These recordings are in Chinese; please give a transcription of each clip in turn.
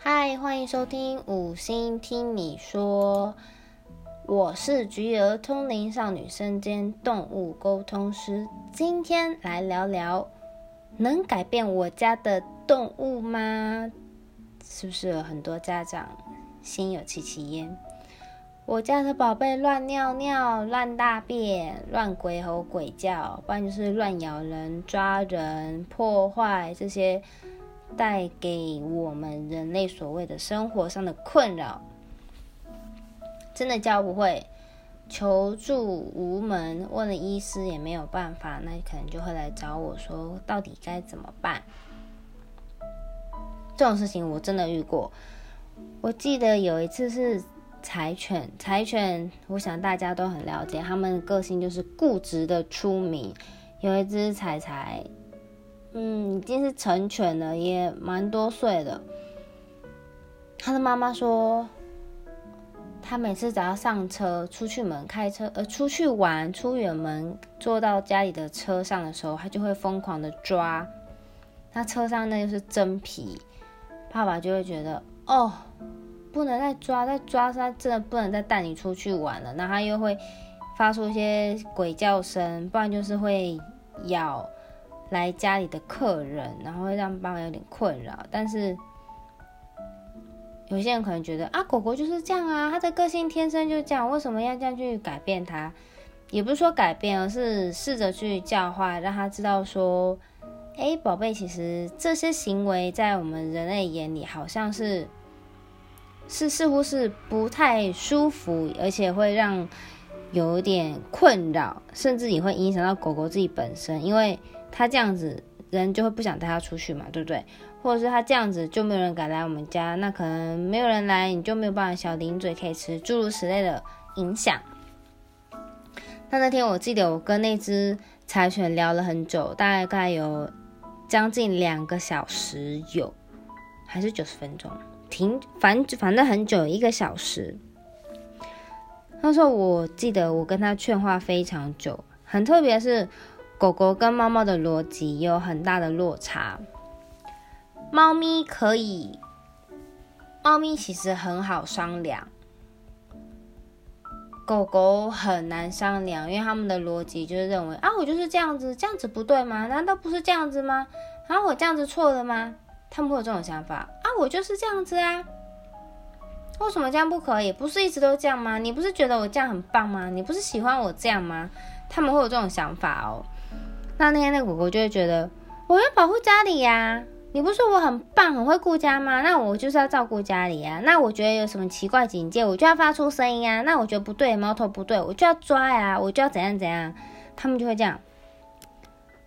嗨，欢迎收听五星听你说，我是菊儿通灵少女身兼动物沟通师，今天来聊聊能改变我家的动物吗？是不是有很多家长心有戚戚焉？我家的宝贝乱尿尿、乱大便、乱鬼吼鬼叫，不然就是乱咬人、抓人、破坏这些。带给我们人类所谓的生活上的困扰，真的教不会，求助无门，问了医师也没有办法，那可能就会来找我说，到底该怎么办？这种事情我真的遇过。我记得有一次是柴犬，柴犬，我想大家都很了解，他们的个性就是固执的出名。有一只柴柴。嗯，已经是成犬了，也蛮多岁的。他的妈妈说，他每次只要上车出去门开车，呃，出去玩出远门，坐到家里的车上的时候，他就会疯狂的抓。那车上那又是真皮，爸爸就会觉得，哦，不能再抓，再抓他真的不能再带你出去玩了。那他又会发出一些鬼叫声，不然就是会咬。来家里的客人，然后会让爸爸有点困扰。但是有些人可能觉得啊，狗狗就是这样啊，它的个性天生就这样，为什么要这样去改变它？也不是说改变，而是试着去教化，让他知道说，哎，宝贝，其实这些行为在我们人类眼里好像是是似乎是不太舒服，而且会让有点困扰，甚至也会影响到狗狗自己本身，因为。他这样子，人就会不想带他出去嘛，对不对？或者是他这样子，就没有人敢来我们家，那可能没有人来，你就没有办法小零嘴可以吃，诸如此类的影响。那那天我记得我跟那只柴犬聊了很久，大概有将近两个小时，有还是九十分钟？停，反反正很久，一个小时。那时候我记得我跟他劝话非常久，很特别是。狗狗跟猫猫的逻辑有很大的落差。猫咪可以，猫咪其实很好商量，狗狗很难商量，因为他们的逻辑就是认为啊，我就是这样子，这样子不对吗？难道不是这样子吗？啊，我这样子错了吗？他们会有这种想法啊，我就是这样子啊，为什么这样不可以？不是一直都这样吗？你不是觉得我这样很棒吗？你不是喜欢我这样吗？他们会有这种想法哦。那那天那个狗狗就会觉得，我要保护家里呀，你不是说我很棒，很会顾家吗？那我就是要照顾家里呀。那我觉得有什么奇怪警戒，我就要发出声音啊。那我觉得不对，猫头不对，我就要抓呀，我就要怎样怎样。他们就会这样。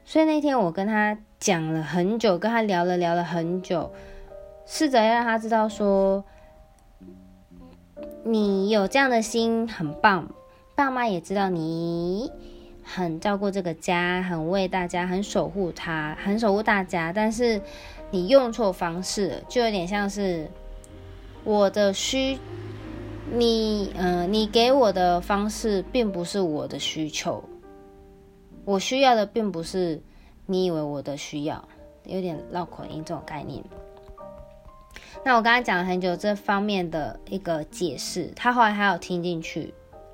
所以那天我跟他讲了很久，跟他聊了聊了很久，试着要让他知道说，你有这样的心很棒，爸妈也知道你。很照顾这个家，很为大家，很守护他，很守护大家。但是你用错方式，就有点像是我的需，你嗯，你给我的方式并不是我的需求，我需要的并不是你以为我的需要，有点绕口音这种概念。那我刚才讲了很久这方面的一个解释，他后来还有听进去。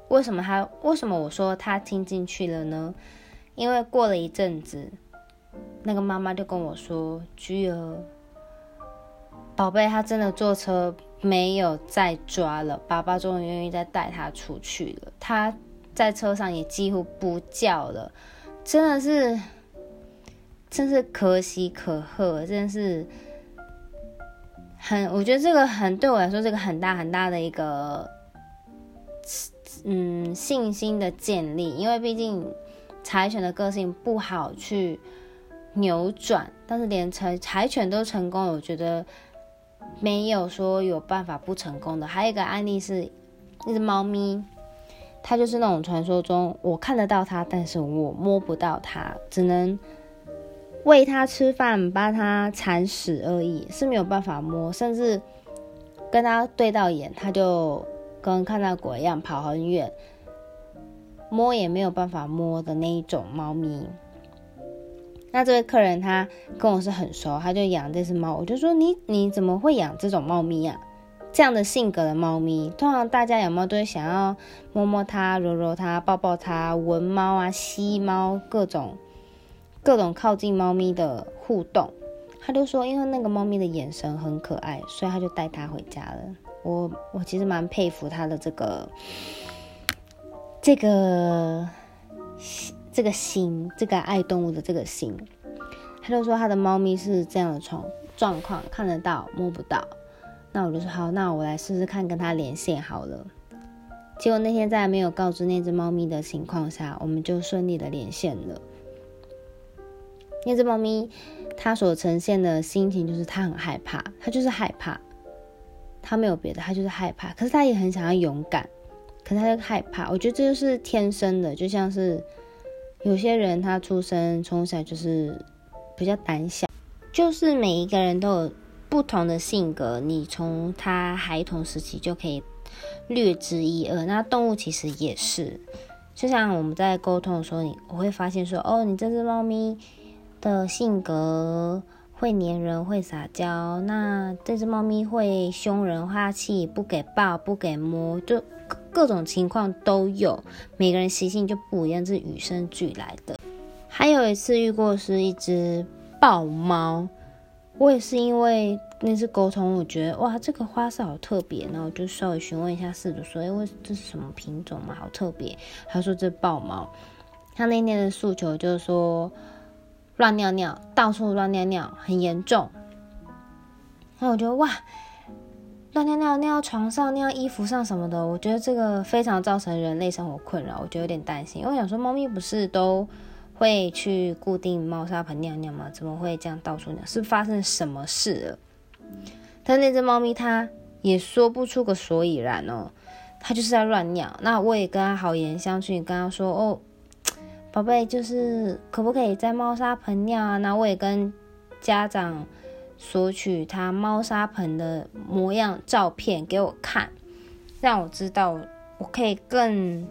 为什么他？为什么我说他听进去了呢？因为过了一阵子，那个妈妈就跟我说：“菊儿，宝贝，他真的坐车没有再抓了，爸爸终于愿意再带他出去了。他在车上也几乎不叫了，真的是，真是可喜可贺，真是很，我觉得这个很对我来说，这个很大很大的一个。”嗯，信心的建立，因为毕竟柴犬的个性不好去扭转，但是连柴柴犬都成功，我觉得没有说有办法不成功的。还有一个案例是，一只猫咪，它就是那种传说中我看得到它，但是我摸不到它，只能喂它吃饭，帮它铲屎而已，是没有办法摸，甚至跟它对到眼，它就。跟看到鬼一样跑很远，摸也没有办法摸的那一种猫咪。那这位客人他跟我是很熟，他就养这只猫，我就说你你怎么会养这种猫咪啊？这样的性格的猫咪，通常大家养猫都会想要摸摸它、揉揉它、抱抱它、闻猫啊、吸猫，各种各种靠近猫咪的互动。他就说，因为那个猫咪的眼神很可爱，所以他就带它回家了。我我其实蛮佩服他的这个这个这个心，这个爱动物的这个心。他就说他的猫咪是这样的状状况，看得到摸不到。那我就说好，那我来试试看跟他连线好了。结果那天在没有告知那只猫咪的情况下，我们就顺利的连线了。那只猫咪它所呈现的心情就是它很害怕，它就是害怕，他没有别的，他就是害怕。可是他也很想要勇敢，可是他就害怕。我觉得这就是天生的，就像是有些人他出生从小就是比较胆小，就是每一个人都有。不同的性格，你从他孩童时期就可以略知一二。那动物其实也是，就像我们在沟通的时候，你我会发现说，哦，你这只猫咪的性格会粘人，会撒娇。那这只猫咪会凶人、花气，不给抱，不给摸，就各种情况都有。每个人习性就不一样，是与生俱来的。还有一次遇过是一只豹猫。我也是因为那次沟通，我觉得哇，这个花色好特别，然后就稍微询问一下饲主说，哎，为这是什么品种嘛？好特别。他说这豹猫，他那天的诉求就是说乱尿尿，到处乱尿尿，很严重。那我觉得哇，乱尿尿尿床上、尿衣服上什么的，我觉得这个非常造成人类生活困扰，我觉得有点担心。因为我想说，猫咪不是都。会去固定猫砂盆尿尿吗？怎么会这样到处尿？是发生什么事了？但那只猫咪它也说不出个所以然哦，它就是在乱尿。那我也跟它好言相劝，跟它说哦，宝贝，就是可不可以在猫砂盆尿啊？那我也跟家长索取他猫砂盆的模样照片给我看，让我知道我可以更。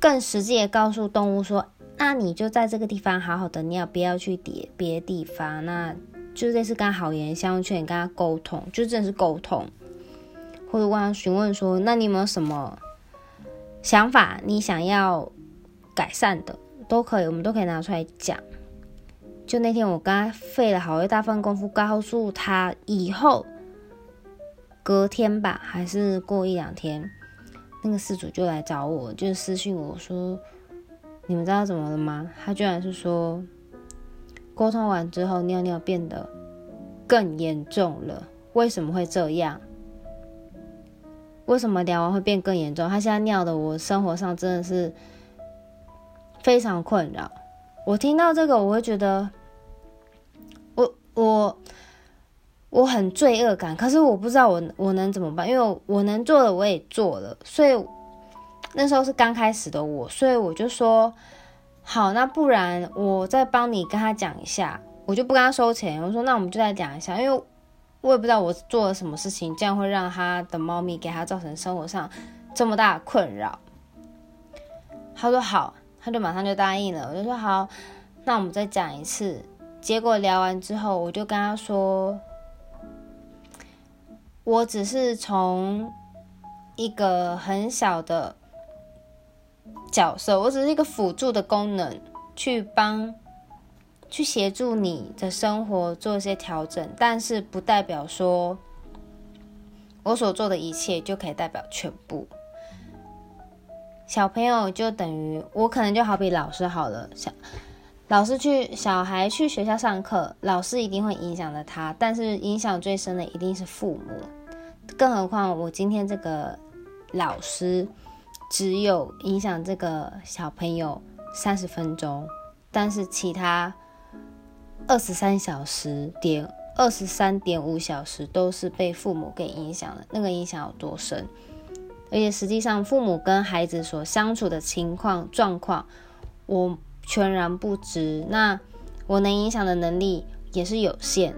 更实际的告诉动物说：“那你就在这个地方好好的尿，不要去别别的地方。”那就类似跟好言相劝，跟他沟通，就真的是沟通，或者问他询问说：“那你有没有什么想法？你想要改善的都可以，我们都可以拿出来讲。”就那天我跟他费了好一大份功夫，告诉他以后隔天吧，还是过一两天。那个事主就来找我，就私信我说：“你们知道怎么了吗？”他居然是说，沟通完之后尿尿变得更严重了。为什么会这样？为什么聊完会变更严重？他现在尿的，我生活上真的是非常困扰。我听到这个，我会觉得，我我。我很罪恶感，可是我不知道我我能怎么办，因为我能做的我也做了，所以那时候是刚开始的我，所以我就说好，那不然我再帮你跟他讲一下，我就不跟他收钱。我说那我们就再讲一下，因为我也不知道我做了什么事情，这样会让他的猫咪给他造成生活上这么大的困扰。他说好，他就马上就答应了。我就说好，那我们再讲一次。结果聊完之后，我就跟他说。我只是从一个很小的角色，我只是一个辅助的功能，去帮、去协助你的生活做一些调整，但是不代表说我所做的一切就可以代表全部。小朋友就等于我，可能就好比老师好了，小。老师去小孩去学校上课，老师一定会影响了他，但是影响最深的一定是父母。更何况我今天这个老师只有影响这个小朋友三十分钟，但是其他二十三小时点二十三点五小时都是被父母给影响的，那个影响有多深？而且实际上父母跟孩子所相处的情况状况，我。全然不知，那我能影响的能力也是有限。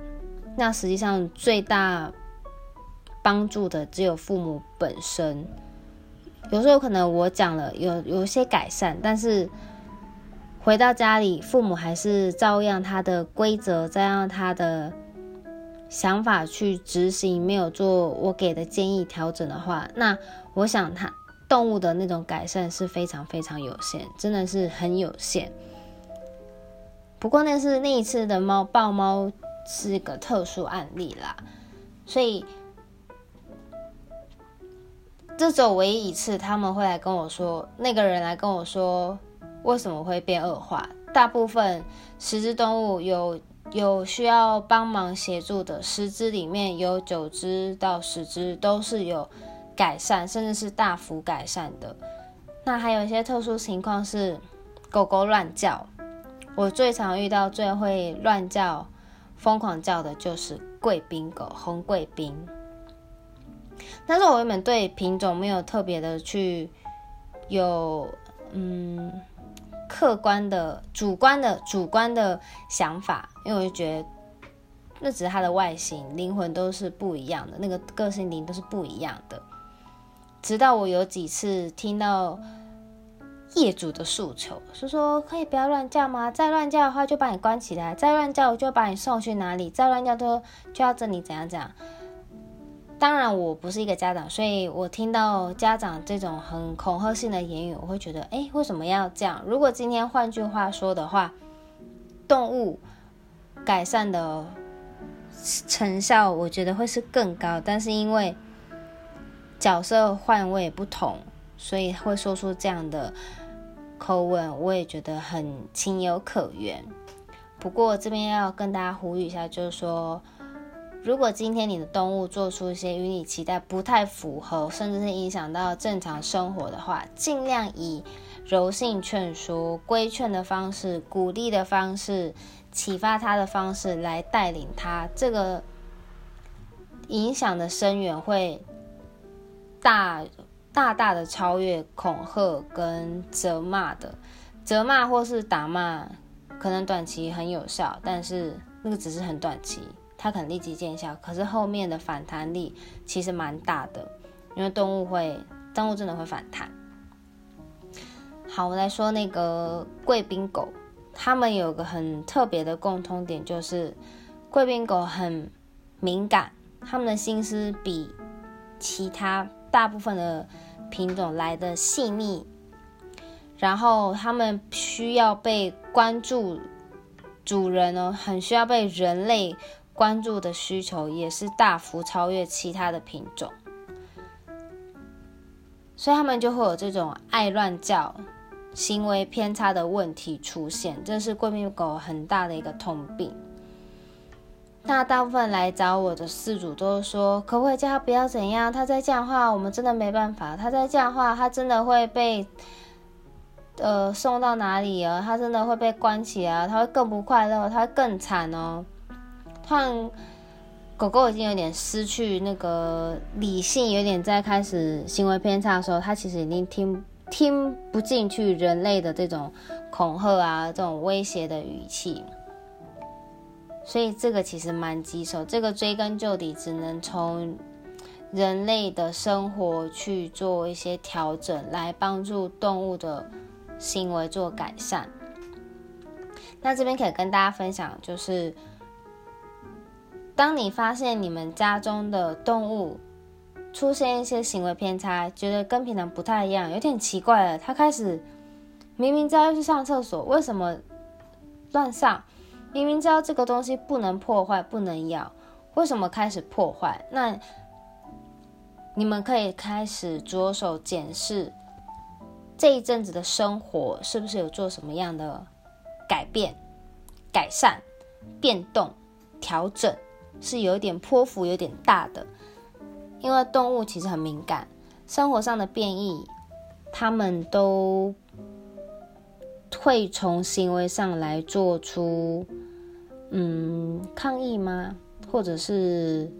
那实际上最大帮助的只有父母本身。有时候可能我讲了有有一些改善，但是回到家里，父母还是照样他的规则，照样他的想法去执行，没有做我给的建议调整的话，那我想它动物的那种改善是非常非常有限，真的是很有限。不过那是那一次的猫豹猫是一个特殊案例啦，所以这只有唯一一次他们会来跟我说，那个人来跟我说。为什么会变恶化？大部分十只动物有有需要帮忙协助的，十只里面有九只到十只都是有改善，甚至是大幅改善的。那还有一些特殊情况是狗狗乱叫。我最常遇到最会乱叫、疯狂叫的就是贵宾狗，红贵宾。但是我原本对品种没有特别的去有嗯。客观的、主观的、主观的想法，因为我就觉得那只是它的外形，灵魂都是不一样的，那个个性灵都是不一样的。直到我有几次听到业主的诉求，是说可以不要乱叫吗？再乱叫的话就把你关起来，再乱叫我就把你送去哪里，再乱叫都就要这里怎样怎样。当然，我不是一个家长，所以我听到家长这种很恐吓性的言语，我会觉得，哎，为什么要这样？如果今天换句话说的话，动物改善的成效，我觉得会是更高。但是因为角色换位不同，所以会说出这样的口吻，我也觉得很情有可原。不过这边要跟大家呼吁一下，就是说。如果今天你的动物做出一些与你期待不太符合，甚至是影响到正常生活的话，尽量以柔性劝说、规劝的方式、鼓励的方式、启发他的方式来带领他。这个影响的深远会大大大的超越恐吓跟责骂的。责骂或是打骂，可能短期很有效，但是那个只是很短期。它可能立即见效，可是后面的反弹力其实蛮大的，因为动物会，动物真的会反弹。好，我来说那个贵宾狗，它们有个很特别的共通点，就是贵宾狗很敏感，它们的心思比其他大部分的品种来的细腻，然后它们需要被关注，主人哦，很需要被人类。关注的需求也是大幅超越其他的品种，所以他们就会有这种爱乱叫、行为偏差的问题出现，这是贵宾狗很大的一个通病。那大部分来找我的饲主都说，可不可以叫他不要怎样？他再这样话，我们真的没办法。他再这样话，他真的会被呃送到哪里啊？他真的会被关起啊？他会更不快乐，他会更惨哦。看狗狗已经有点失去那个理性，有点在开始行为偏差的时候，它其实已经听听不进去人类的这种恐吓啊，这种威胁的语气。所以这个其实蛮棘手，这个追根究底，只能从人类的生活去做一些调整，来帮助动物的行为做改善。那这边可以跟大家分享，就是。当你发现你们家中的动物出现一些行为偏差，觉得跟平常不太一样，有点奇怪了。它开始明明知道要去上厕所，为什么乱上？明明知道这个东西不能破坏、不能咬，为什么开始破坏？那你们可以开始着手检视这一阵子的生活是不是有做什么样的改变、改善、变动、调整。是有点波幅有点大的，因为动物其实很敏感，生活上的变异，他们都会从行为上来做出，嗯，抗议吗？或者是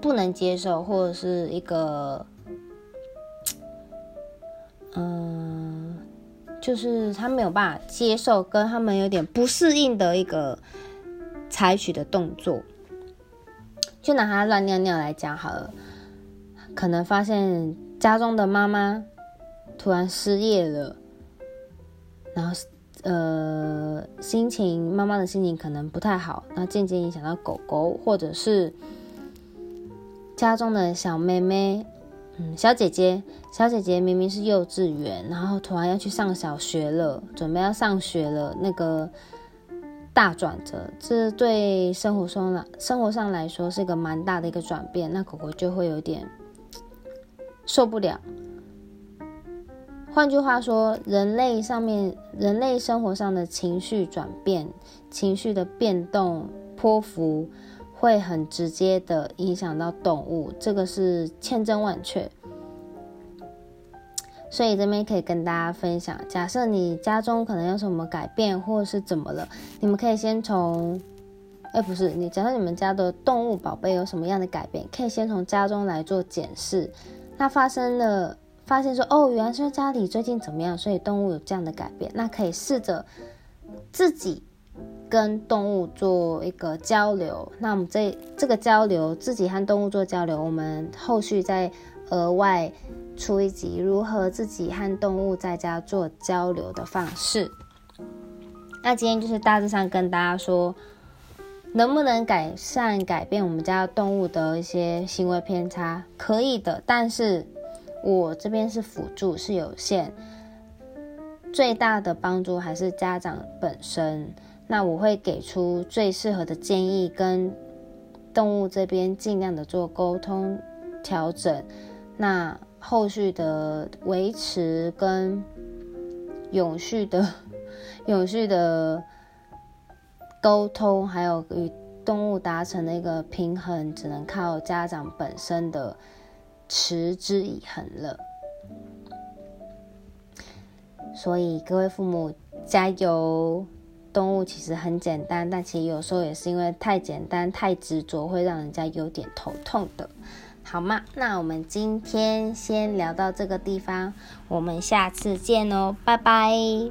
不能接受，或者是一个，嗯，就是他没有办法接受，跟他们有点不适应的一个采取的动作。就拿他乱尿尿来讲好了，可能发现家中的妈妈突然失业了，然后呃心情，妈妈的心情可能不太好，那渐渐影响到狗狗，或者是家中的小妹妹，嗯，小姐姐，小姐姐明明是幼稚园，然后突然要去上小学了，准备要上学了，那个大转折，这对生活上来生活上来说是一个蛮大的一个转变，那狗狗就会有点受不了。换句话说，人类上面人类生活上的情绪转变、情绪的变动、波幅，会很直接的影响到动物，这个是千真万确。所以这边可以跟大家分享，假设你家中可能有什么改变，或者是怎么了，你们可以先从，哎，不是，你假设你们家的动物宝贝有什么样的改变，可以先从家中来做检视，那发生了。发现说哦，原来是家里最近怎么样，所以动物有这样的改变。那可以试着自己跟动物做一个交流。那我们这这个交流，自己和动物做交流，我们后续再额外出一集如何自己和动物在家做交流的方式。那今天就是大致上跟大家说，能不能改善改变我们家动物的一些行为偏差，可以的，但是。我这边是辅助，是有限，最大的帮助还是家长本身。那我会给出最适合的建议，跟动物这边尽量的做沟通调整。那后续的维持跟永续的、永续的沟通，还有与动物达成的一个平衡，只能靠家长本身的。持之以恒了，所以各位父母加油！动物其实很简单，但其实有时候也是因为太简单、太执着，会让人家有点头痛的，好吗？那我们今天先聊到这个地方，我们下次见哦，拜拜。